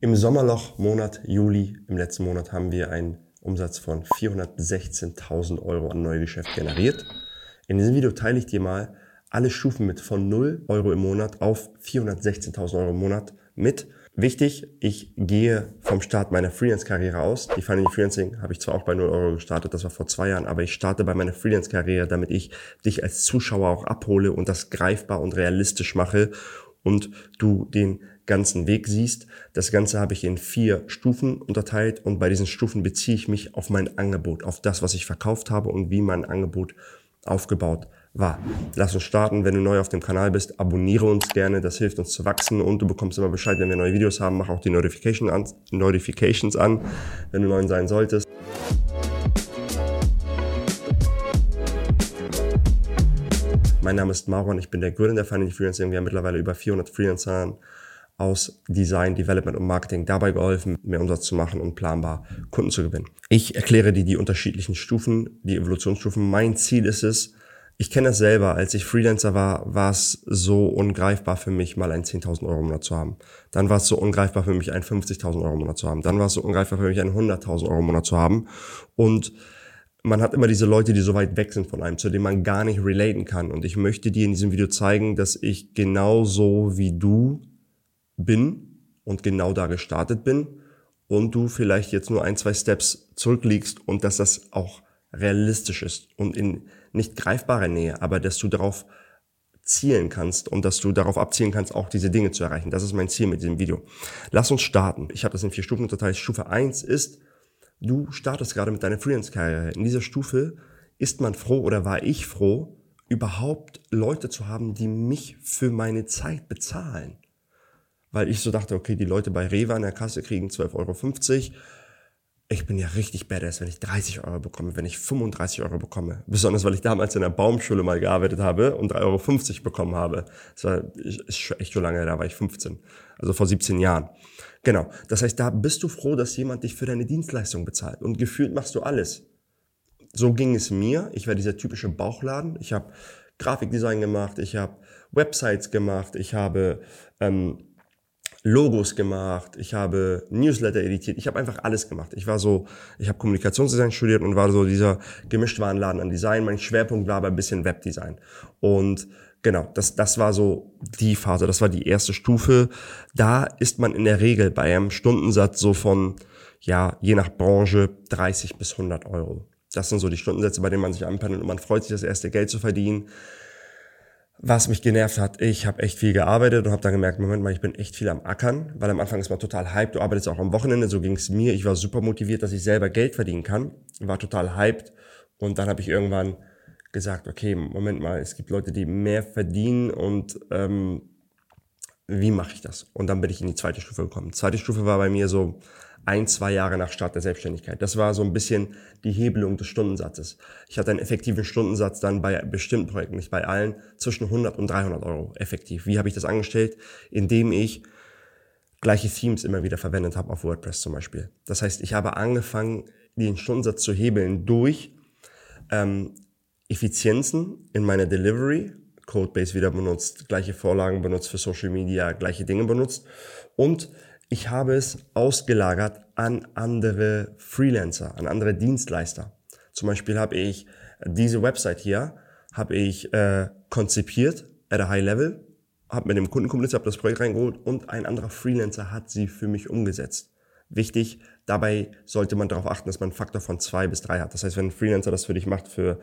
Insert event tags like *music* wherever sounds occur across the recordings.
Im Sommerloch-Monat Juli, im letzten Monat, haben wir einen Umsatz von 416.000 Euro an Neugeschäft generiert. In diesem Video teile ich dir mal alle Stufen mit von 0 Euro im Monat auf 416.000 Euro im Monat mit. Wichtig, ich gehe vom Start meiner Freelance-Karriere aus. Die Final Freelancing habe ich zwar auch bei 0 Euro gestartet, das war vor zwei Jahren, aber ich starte bei meiner Freelance-Karriere, damit ich dich als Zuschauer auch abhole und das greifbar und realistisch mache und du den ganzen Weg siehst. Das Ganze habe ich in vier Stufen unterteilt und bei diesen Stufen beziehe ich mich auf mein Angebot, auf das, was ich verkauft habe und wie mein Angebot aufgebaut war. Lass uns starten. Wenn du neu auf dem Kanal bist, abonniere uns gerne. Das hilft uns zu wachsen und du bekommst immer Bescheid, wenn wir neue Videos haben. Mach auch die Notification an, Notifications an, wenn du neu sein solltest. Mein Name ist Marwan, ich bin der Gründer der Finance Freelancing. Wir haben mittlerweile über 400 Freelancern aus Design, Development und Marketing dabei geholfen, mehr Umsatz zu machen und planbar Kunden zu gewinnen. Ich erkläre dir die unterschiedlichen Stufen, die Evolutionsstufen. Mein Ziel ist es, ich kenne es selber, als ich Freelancer war, war es so ungreifbar für mich, mal einen 10.000 Euro Monat zu haben. Dann war es so ungreifbar für mich, einen 50.000 Euro Monat zu haben. Dann war es so ungreifbar für mich, einen 100.000 Euro Monat zu haben. Und man hat immer diese Leute, die so weit weg sind von einem, zu denen man gar nicht relaten kann. Und ich möchte dir in diesem Video zeigen, dass ich genauso wie du bin und genau da gestartet bin und du vielleicht jetzt nur ein, zwei Steps zurückliegst und dass das auch realistisch ist und in nicht greifbarer Nähe, aber dass du darauf zielen kannst und dass du darauf abzielen kannst, auch diese Dinge zu erreichen. Das ist mein Ziel mit diesem Video. Lass uns starten. Ich habe das in vier Stufen unterteilt. Stufe eins ist, Du startest gerade mit deiner Freelance-Karriere. In dieser Stufe ist man froh oder war ich froh, überhaupt Leute zu haben, die mich für meine Zeit bezahlen. Weil ich so dachte, okay, die Leute bei Rewe an der Kasse kriegen 12,50 Euro. Ich bin ja richtig badass, wenn ich 30 Euro bekomme, wenn ich 35 Euro bekomme. Besonders, weil ich damals in der Baumschule mal gearbeitet habe und 3,50 Euro bekommen habe. Das war echt schon lange, da war ich 15. Also vor 17 Jahren. Genau. Das heißt, da bist du froh, dass jemand dich für deine Dienstleistung bezahlt. Und gefühlt machst du alles. So ging es mir. Ich war dieser typische Bauchladen. Ich habe Grafikdesign gemacht, ich habe Websites gemacht, ich habe ähm, Logos gemacht, ich habe Newsletter editiert, ich habe einfach alles gemacht. Ich war so, ich habe Kommunikationsdesign studiert und war so dieser Gemischtwarenladen an Design. Mein Schwerpunkt war aber ein bisschen Webdesign. Und Genau, das, das war so die Phase, das war die erste Stufe. Da ist man in der Regel bei einem Stundensatz so von, ja, je nach Branche 30 bis 100 Euro. Das sind so die Stundensätze, bei denen man sich anpendelt und man freut sich, das erste Geld zu verdienen. Was mich genervt hat, ich habe echt viel gearbeitet und habe dann gemerkt, Moment mal, ich bin echt viel am Ackern, weil am Anfang ist man total hyped, du arbeitest auch am Wochenende, so ging es mir. Ich war super motiviert, dass ich selber Geld verdienen kann, war total hyped und dann habe ich irgendwann gesagt, okay, Moment mal, es gibt Leute, die mehr verdienen und ähm, wie mache ich das? Und dann bin ich in die zweite Stufe gekommen. Die zweite Stufe war bei mir so ein, zwei Jahre nach Start der Selbstständigkeit. Das war so ein bisschen die Hebelung des Stundensatzes. Ich hatte einen effektiven Stundensatz dann bei bestimmten Projekten, nicht bei allen, zwischen 100 und 300 Euro effektiv. Wie habe ich das angestellt? Indem ich gleiche Themes immer wieder verwendet habe auf WordPress zum Beispiel. Das heißt, ich habe angefangen, den Stundensatz zu hebeln durch ähm, Effizienzen in meiner Delivery, Codebase wieder benutzt, gleiche Vorlagen benutzt für Social Media, gleiche Dinge benutzt und ich habe es ausgelagert an andere Freelancer, an andere Dienstleister. Zum Beispiel habe ich diese Website hier, habe ich äh, konzipiert at a high level, habe mit dem Kunden kommuniziert, habe das Projekt reingeholt und ein anderer Freelancer hat sie für mich umgesetzt. Wichtig, dabei sollte man darauf achten, dass man einen Faktor von zwei bis drei hat. Das heißt, wenn ein Freelancer das für dich macht für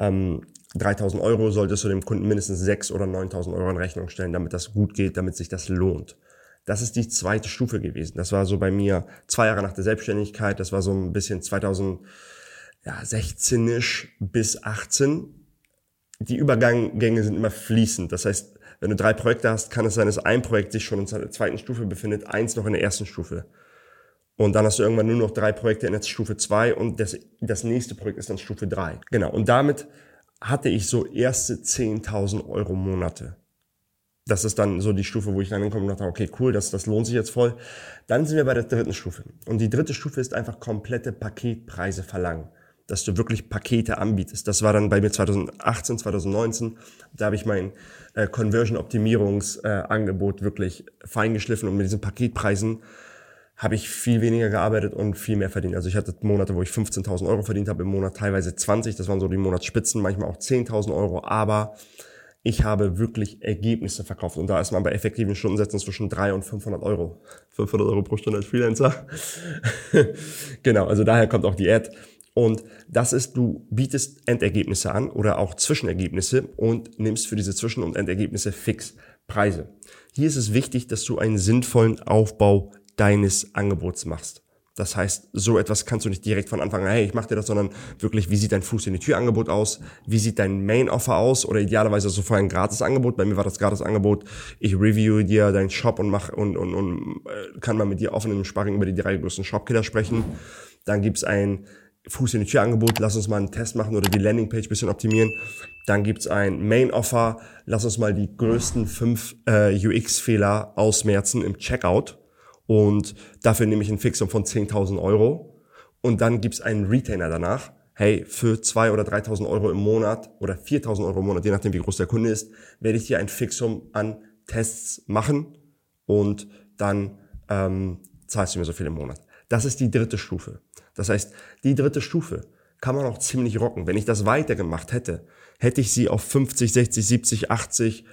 ähm, 3000 Euro solltest du dem Kunden mindestens 6 oder 9000 Euro in Rechnung stellen, damit das gut geht, damit sich das lohnt. Das ist die zweite Stufe gewesen. Das war so bei mir zwei Jahre nach der Selbstständigkeit. Das war so ein bisschen 2016isch bis 18. Die Übergänge sind immer fließend. Das heißt, wenn du drei Projekte hast, kann es sein, dass ein Projekt sich schon in der zweiten Stufe befindet, eins noch in der ersten Stufe. Und dann hast du irgendwann nur noch drei Projekte in der Stufe 2 und das, das nächste Projekt ist dann Stufe 3. Genau. Und damit hatte ich so erste 10.000 Euro Monate. Das ist dann so die Stufe, wo ich dann hinkomme und dachte, okay, cool, das, das lohnt sich jetzt voll. Dann sind wir bei der dritten Stufe. Und die dritte Stufe ist einfach komplette Paketpreise verlangen. Dass du wirklich Pakete anbietest. Das war dann bei mir 2018, 2019. Da habe ich mein äh, Conversion-Optimierungsangebot äh, wirklich feingeschliffen und mit diesen Paketpreisen habe ich viel weniger gearbeitet und viel mehr verdient. Also ich hatte Monate, wo ich 15.000 Euro verdient habe im Monat, teilweise 20, das waren so die Monatsspitzen, manchmal auch 10.000 Euro, aber ich habe wirklich Ergebnisse verkauft und da ist man bei effektiven Stundensätzen zwischen 300 und 500 Euro. 500 Euro pro Stunde als Freelancer. *laughs* genau, also daher kommt auch die Ad. Und das ist, du bietest Endergebnisse an oder auch Zwischenergebnisse und nimmst für diese Zwischen- und Endergebnisse fix Preise. Hier ist es wichtig, dass du einen sinnvollen Aufbau deines Angebots machst. Das heißt, so etwas kannst du nicht direkt von Anfang an, hey, ich mache dir das, sondern wirklich, wie sieht dein Fuß in die Tür Angebot aus? Wie sieht dein Main Offer aus? Oder idealerweise so vorher ein gratis Angebot. Bei mir war das gratis Angebot. Ich review dir deinen Shop und mach und, und, und äh, kann mal mit dir offen im Sparring über die drei größten Shopkiller sprechen. Dann gibt's ein Fuß in die Tür Angebot, lass uns mal einen Test machen oder die Landingpage bisschen optimieren. Dann gibt's ein Main Offer, lass uns mal die größten fünf äh, UX-Fehler ausmerzen im Checkout und dafür nehme ich ein Fixum von 10.000 Euro und dann gibt's einen Retainer danach. Hey, für 2.000 oder 3.000 Euro im Monat oder 4.000 Euro im Monat, je nachdem wie groß der Kunde ist, werde ich dir ein Fixum an Tests machen und dann ähm, zahlst du mir so viel im Monat. Das ist die dritte Stufe. Das heißt, die dritte Stufe kann man auch ziemlich rocken. Wenn ich das weitergemacht hätte, hätte ich sie auf 50, 60, 70, 80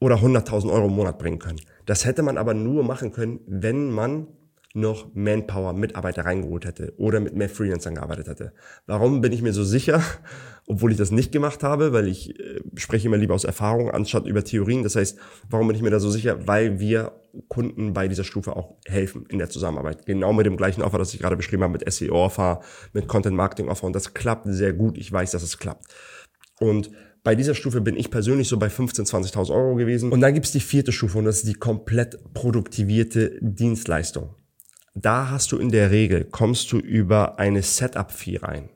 oder 100.000 Euro im Monat bringen können. Das hätte man aber nur machen können, wenn man noch Manpower, Mitarbeiter reingeholt hätte oder mit mehr Freelancern gearbeitet hätte. Warum bin ich mir so sicher, *laughs* obwohl ich das nicht gemacht habe, weil ich äh, spreche immer lieber aus Erfahrung anstatt über Theorien. Das heißt, warum bin ich mir da so sicher? Weil wir Kunden bei dieser Stufe auch helfen in der Zusammenarbeit. Genau mit dem gleichen Offer, das ich gerade beschrieben habe, mit SEO-Offer, mit Content-Marketing-Offer und das klappt sehr gut. Ich weiß, dass es klappt. Und bei dieser Stufe bin ich persönlich so bei 15.000, 20.000 Euro gewesen. Und dann gibt's die vierte Stufe und das ist die komplett produktivierte Dienstleistung da hast du in der Regel, kommst du über eine Setup-Fee rein.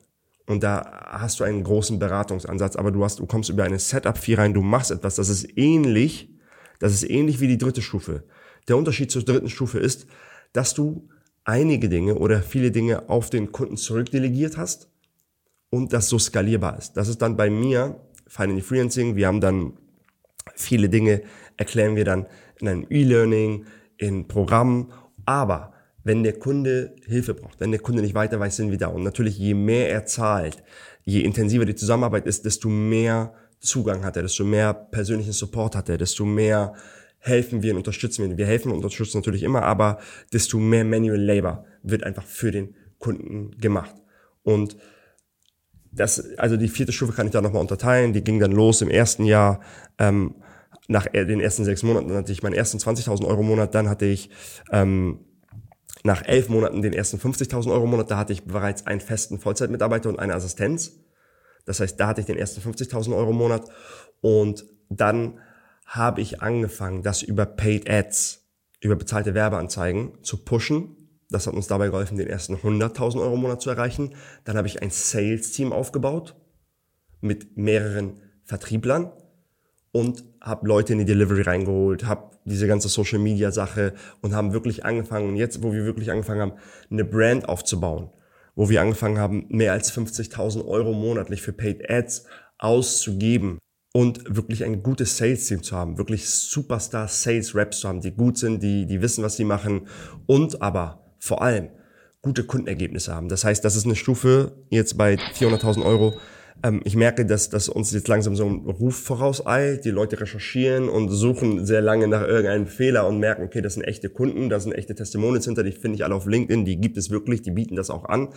Und da hast du einen großen Beratungsansatz, aber du hast, du kommst über eine Setup-Fee rein, du machst etwas, das ist ähnlich, das ist ähnlich wie die dritte Stufe. Der Unterschied zur dritten Stufe ist, dass du einige Dinge oder viele Dinge auf den Kunden zurückdelegiert hast und das so skalierbar ist. Das ist dann bei mir, Finally Freelancing, wir haben dann viele Dinge, erklären wir dann in einem E-Learning, in Programmen, aber wenn der Kunde Hilfe braucht, wenn der Kunde nicht weiter weiß, sind wir da. Und natürlich, je mehr er zahlt, je intensiver die Zusammenarbeit ist, desto mehr Zugang hat er, desto mehr persönlichen Support hat er, desto mehr helfen wir und unterstützen wir. Wir helfen und unterstützen natürlich immer, aber desto mehr Manual Labor wird einfach für den Kunden gemacht. Und das, also die vierte Stufe kann ich da nochmal unterteilen. Die ging dann los im ersten Jahr. Ähm, nach den ersten sechs Monaten hatte ich meinen ersten 20.000 Euro Monat. Dann hatte ich ähm, nach elf Monaten den ersten 50.000 Euro Monat, da hatte ich bereits einen festen Vollzeitmitarbeiter und eine Assistenz. Das heißt, da hatte ich den ersten 50.000 Euro Monat und dann habe ich angefangen, das über Paid Ads, über bezahlte Werbeanzeigen zu pushen. Das hat uns dabei geholfen, den ersten 100.000 Euro Monat zu erreichen. Dann habe ich ein Sales-Team aufgebaut mit mehreren Vertrieblern und habe Leute in die Delivery reingeholt, habe diese ganze Social Media Sache und haben wirklich angefangen, jetzt wo wir wirklich angefangen haben, eine Brand aufzubauen, wo wir angefangen haben, mehr als 50.000 Euro monatlich für Paid Ads auszugeben und wirklich ein gutes Sales Team zu haben, wirklich Superstar Sales Reps zu haben, die gut sind, die, die wissen, was sie machen und aber vor allem gute Kundenergebnisse haben. Das heißt, das ist eine Stufe jetzt bei 400.000 Euro, ähm, ich merke, dass, dass uns jetzt langsam so ein Ruf vorauseilt. Die Leute recherchieren und suchen sehr lange nach irgendeinem Fehler und merken, okay, das sind echte Kunden, da sind echte Testimonials hinter, die finde ich alle auf LinkedIn, die gibt es wirklich, die bieten das auch an.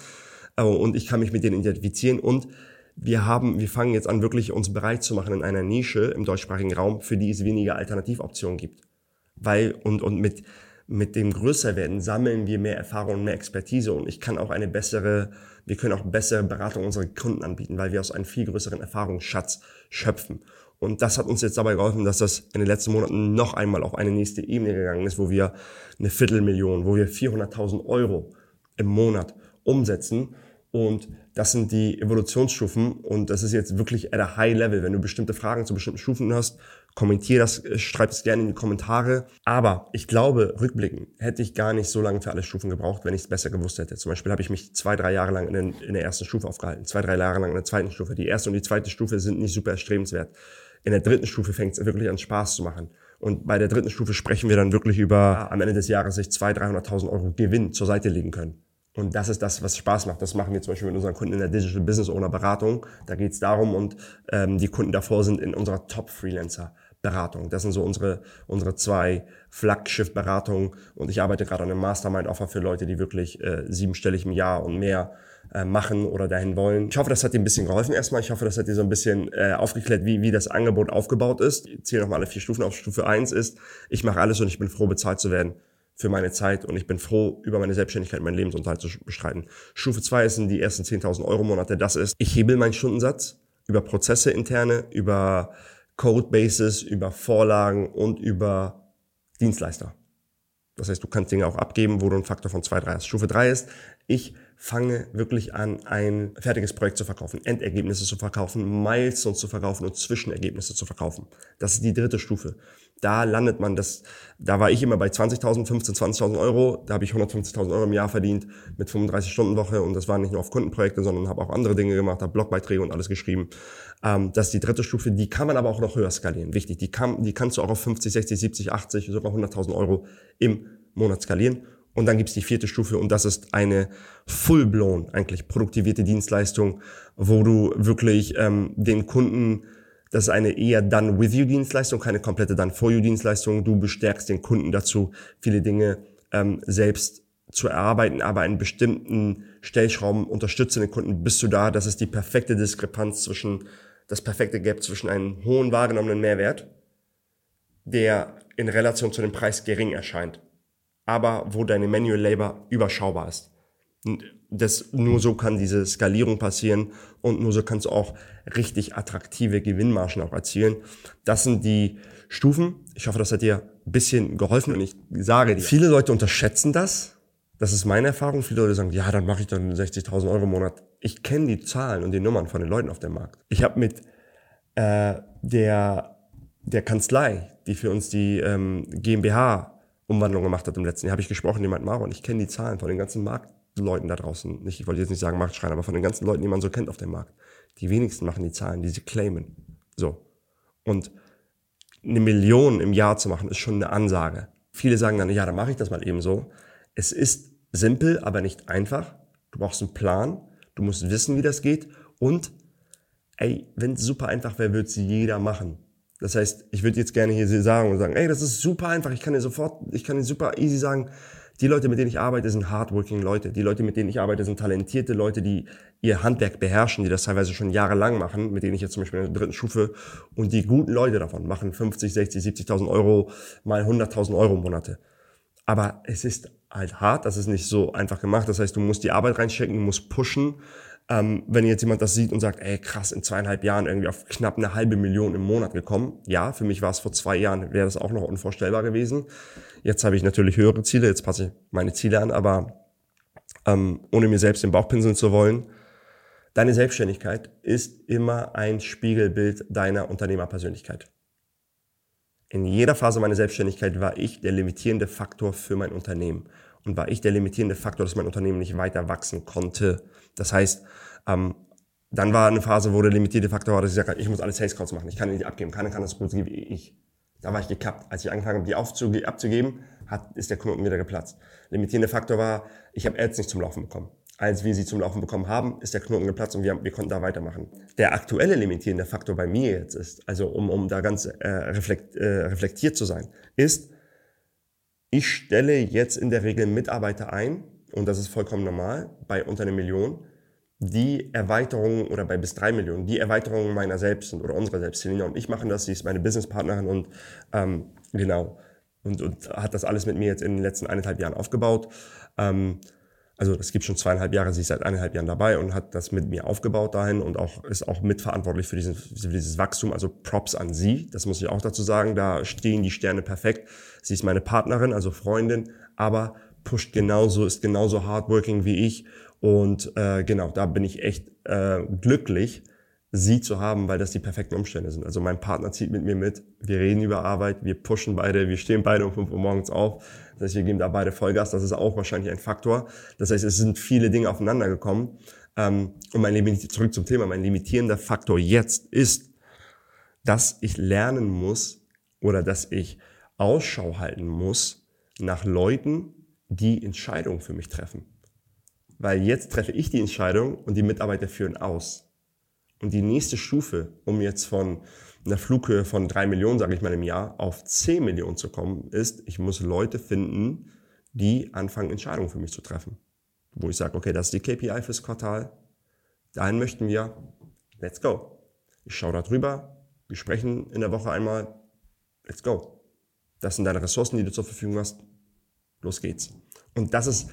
Äh, und ich kann mich mit denen identifizieren und wir haben, wir fangen jetzt an, wirklich uns bereit zu machen in einer Nische im deutschsprachigen Raum, für die es weniger Alternativoptionen gibt. Weil, und, und mit, mit dem Größerwerden sammeln wir mehr Erfahrung und mehr Expertise und ich kann auch eine bessere, wir können auch bessere Beratung unserer Kunden anbieten, weil wir aus einem viel größeren Erfahrungsschatz schöpfen. Und das hat uns jetzt dabei geholfen, dass das in den letzten Monaten noch einmal auf eine nächste Ebene gegangen ist, wo wir eine Viertelmillion, wo wir 400.000 Euro im Monat umsetzen. Und das sind die Evolutionsstufen und das ist jetzt wirklich at a high level. Wenn du bestimmte Fragen zu bestimmten Stufen hast, kommentier das, äh, schreib es gerne in die Kommentare. Aber ich glaube, rückblickend hätte ich gar nicht so lange für alle Stufen gebraucht, wenn ich es besser gewusst hätte. Zum Beispiel habe ich mich zwei, drei Jahre lang in, den, in der ersten Stufe aufgehalten, zwei, drei Jahre lang in der zweiten Stufe. Die erste und die zweite Stufe sind nicht super erstrebenswert. In der dritten Stufe fängt es wirklich an Spaß zu machen. Und bei der dritten Stufe sprechen wir dann wirklich über am Ende des Jahres sich 200.000, 300.000 Euro Gewinn zur Seite legen können. Und das ist das, was Spaß macht. Das machen wir zum Beispiel mit unseren Kunden in der Digital Business Owner Beratung. Da geht es darum und ähm, die Kunden davor sind in unserer Top Freelancer Beratung. Das sind so unsere, unsere zwei Flaggschiff-Beratungen. Und ich arbeite gerade an einem Mastermind-Offer für Leute, die wirklich äh, siebenstellig im Jahr und mehr äh, machen oder dahin wollen. Ich hoffe, das hat dir ein bisschen geholfen erstmal. Ich hoffe, das hat dir so ein bisschen äh, aufgeklärt, wie, wie das Angebot aufgebaut ist. Ich zähle nochmal alle vier Stufen auf. Stufe eins ist, ich mache alles und ich bin froh, bezahlt zu werden für meine Zeit und ich bin froh, über meine Selbstständigkeit meinen Lebensunterhalt zu bestreiten. Stufe 2 sind die ersten 10.000 Euro Monate. Das ist, ich hebel meinen Stundensatz über Prozesse interne, über Codebases, über Vorlagen und über Dienstleister. Das heißt, du kannst Dinge auch abgeben, wo du einen Faktor von 2, 3 hast. Stufe 3 ist, ich fange wirklich an, ein fertiges Projekt zu verkaufen, Endergebnisse zu verkaufen, Milestones zu verkaufen und Zwischenergebnisse zu verkaufen. Das ist die dritte Stufe da landet man das, da war ich immer bei 20.000, 15, 20.000 Euro, da habe ich 150.000 Euro im Jahr verdient mit 35 Stunden Woche und das waren nicht nur auf Kundenprojekte, sondern habe auch andere Dinge gemacht, habe Blogbeiträge und alles geschrieben. Ähm, das ist die dritte Stufe, die kann man aber auch noch höher skalieren, wichtig, die, kann, die kannst du auch auf 50, 60, 70, 80, sogar 100.000 Euro im Monat skalieren. Und dann gibt's die vierte Stufe und das ist eine full-blown, eigentlich produktivierte Dienstleistung, wo du wirklich ähm, den Kunden das ist eine eher Done-with-you-Dienstleistung, keine komplette Done-for-you-Dienstleistung. Du bestärkst den Kunden dazu, viele Dinge ähm, selbst zu erarbeiten, aber einen bestimmten Stellschrauben unterstützen den Kunden bis du da. Das ist die perfekte Diskrepanz zwischen, das perfekte Gap zwischen einem hohen wahrgenommenen Mehrwert, der in Relation zu dem Preis gering erscheint, aber wo deine Manual Labor überschaubar ist das, nur so kann diese Skalierung passieren und nur so kannst du auch richtig attraktive Gewinnmargen auch erzielen. Das sind die Stufen. Ich hoffe, das hat dir ein bisschen geholfen und ich sage dir, viele Leute unterschätzen das. Das ist meine Erfahrung. Viele Leute sagen, ja, dann mache ich dann 60.000 Euro im Monat. Ich kenne die Zahlen und die Nummern von den Leuten auf dem Markt. Ich habe mit äh, der, der Kanzlei, die für uns die ähm, GmbH Umwandlung gemacht hat im letzten Jahr, habe ich gesprochen, die meint, Maron, ich kenne die Zahlen von den ganzen Markt Leuten da draußen, nicht, ich wollte jetzt nicht sagen Marktschreien, aber von den ganzen Leuten, die man so kennt auf dem Markt, die wenigsten machen die Zahlen, die sie claimen. So. Und eine Million im Jahr zu machen, ist schon eine Ansage. Viele sagen dann, ja, dann mache ich das mal eben so. Es ist simpel, aber nicht einfach. Du brauchst einen Plan, du musst wissen, wie das geht und ey, wenn es super einfach wäre, würde es jeder machen. Das heißt, ich würde jetzt gerne hier sagen und sagen, ey, das ist super einfach, ich kann dir sofort, ich kann dir super easy sagen, die Leute, mit denen ich arbeite, sind hardworking Leute. Die Leute, mit denen ich arbeite, sind talentierte Leute, die ihr Handwerk beherrschen, die das teilweise schon jahrelang machen, mit denen ich jetzt zum Beispiel in der dritten Stufe und die guten Leute davon machen 50, 60, 70.000 Euro mal 100.000 Euro Monate. Aber es ist halt hart, das ist nicht so einfach gemacht. Das heißt, du musst die Arbeit reinstecken, du musst pushen. Ähm, wenn jetzt jemand das sieht und sagt, ey krass, in zweieinhalb Jahren irgendwie auf knapp eine halbe Million im Monat gekommen. Ja, für mich war es vor zwei Jahren, wäre das auch noch unvorstellbar gewesen. Jetzt habe ich natürlich höhere Ziele, jetzt passe ich meine Ziele an, aber ähm, ohne mir selbst den Bauch pinseln zu wollen, deine Selbstständigkeit ist immer ein Spiegelbild deiner Unternehmerpersönlichkeit. In jeder Phase meiner Selbstständigkeit war ich der limitierende Faktor für mein Unternehmen und war ich der limitierende Faktor, dass mein Unternehmen nicht weiter wachsen konnte. Das heißt, ähm, dann war eine Phase, wo der limitierte Faktor war, dass ich gesagt habe, ich muss alle Sales Calls machen, ich kann nicht abgeben, keiner kann das so gut wie ich. Da war ich gekappt. Als ich angefangen habe, die abzugeben, hat, ist der Knoten wieder geplatzt. Limitierender Faktor war, ich habe Ads nicht zum Laufen bekommen. Als wir sie zum Laufen bekommen haben, ist der Knoten geplatzt und wir, wir konnten da weitermachen. Der aktuelle limitierende Faktor bei mir jetzt ist, also um, um da ganz äh, reflekt, äh, reflektiert zu sein, ist, ich stelle jetzt in der Regel Mitarbeiter ein, und das ist vollkommen normal, bei unter einer Million, die Erweiterung oder bei bis drei Millionen, die Erweiterung meiner selbst sind oder unserer selbst. Selina und ich machen das, sie ist meine Businesspartnerin und ähm, genau. Und, und hat das alles mit mir jetzt in den letzten eineinhalb Jahren aufgebaut. Ähm, also das gibt schon zweieinhalb Jahre, sie ist seit eineinhalb Jahren dabei und hat das mit mir aufgebaut dahin und auch ist auch mitverantwortlich für, diesen, für dieses Wachstum. Also Props an sie, das muss ich auch dazu sagen. Da stehen die Sterne perfekt. Sie ist meine Partnerin, also Freundin, aber pusht genauso, ist genauso hardworking wie ich und äh, genau, da bin ich echt äh, glücklich, sie zu haben, weil das die perfekten Umstände sind. Also mein Partner zieht mit mir mit, wir reden über Arbeit, wir pushen beide, wir stehen beide um 5 Uhr morgens auf. Das heißt, wir geben da beide Vollgas, das ist auch wahrscheinlich ein Faktor. Das heißt, es sind viele Dinge aufeinander gekommen. Ähm, und mein Limit zurück zum Thema, mein limitierender Faktor jetzt ist, dass ich lernen muss, oder dass ich Ausschau halten muss nach Leuten, die Entscheidungen für mich treffen. Weil jetzt treffe ich die Entscheidung und die Mitarbeiter führen aus. Und die nächste Stufe, um jetzt von einer Flughöhe von drei Millionen, sage ich mal im Jahr, auf zehn Millionen zu kommen, ist, ich muss Leute finden, die anfangen, Entscheidungen für mich zu treffen. Wo ich sage, okay, das ist die KPI fürs Quartal. Dahin möchten wir. Let's go. Ich schaue da drüber. Wir sprechen in der Woche einmal. Let's go. Das sind deine Ressourcen, die du zur Verfügung hast. Los geht's. Und das ist,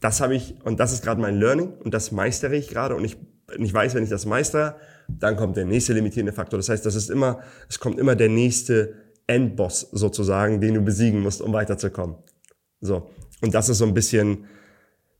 das habe ich, und das ist gerade mein Learning und das meistere ich gerade und ich, ich weiß, wenn ich das meistere, dann kommt der nächste limitierende Faktor. Das heißt, das ist immer, es kommt immer der nächste Endboss sozusagen, den du besiegen musst, um weiterzukommen. So. Und das ist so ein bisschen,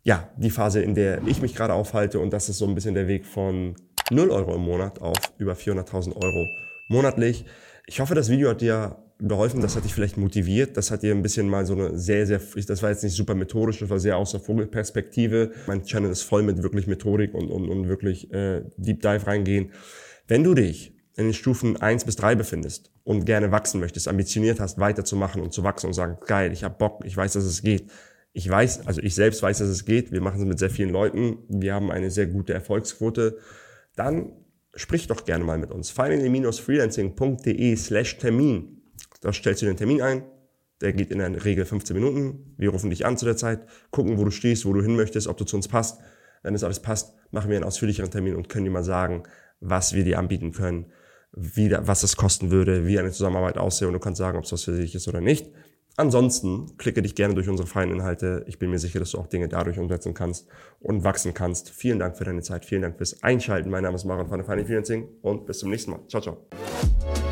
ja, die Phase, in der ich mich gerade aufhalte und das ist so ein bisschen der Weg von 0 Euro im Monat auf über 400.000 Euro monatlich. Ich hoffe, das Video hat dir geholfen, das hat dich vielleicht motiviert, das hat dir ein bisschen mal so eine sehr, sehr, das war jetzt nicht super methodisch, das war sehr aus der Vogelperspektive. Mein Channel ist voll mit wirklich Methodik und, und, und wirklich äh, Deep Dive reingehen. Wenn du dich in den Stufen eins bis drei befindest und gerne wachsen möchtest, ambitioniert hast, weiterzumachen und zu wachsen und sagen, geil, ich habe Bock, ich weiß, dass es geht. Ich weiß, also ich selbst weiß, dass es geht. Wir machen es mit sehr vielen Leuten. Wir haben eine sehr gute Erfolgsquote. Dann sprich doch gerne mal mit uns. finally-freelancing.de slash Termin da stellst du den Termin ein, der geht in der Regel 15 Minuten. Wir rufen dich an zu der Zeit, gucken, wo du stehst, wo du hin möchtest, ob du zu uns passt. Wenn es alles passt, machen wir einen ausführlicheren Termin und können dir mal sagen, was wir dir anbieten können, wie, was es kosten würde, wie eine Zusammenarbeit aussehe und du kannst sagen, ob es was für dich ist oder nicht. Ansonsten klicke dich gerne durch unsere freien Inhalte. Ich bin mir sicher, dass du auch Dinge dadurch umsetzen kannst und wachsen kannst. Vielen Dank für deine Zeit. Vielen Dank fürs Einschalten. Mein Name ist Maran von der Financing und bis zum nächsten Mal. Ciao, ciao.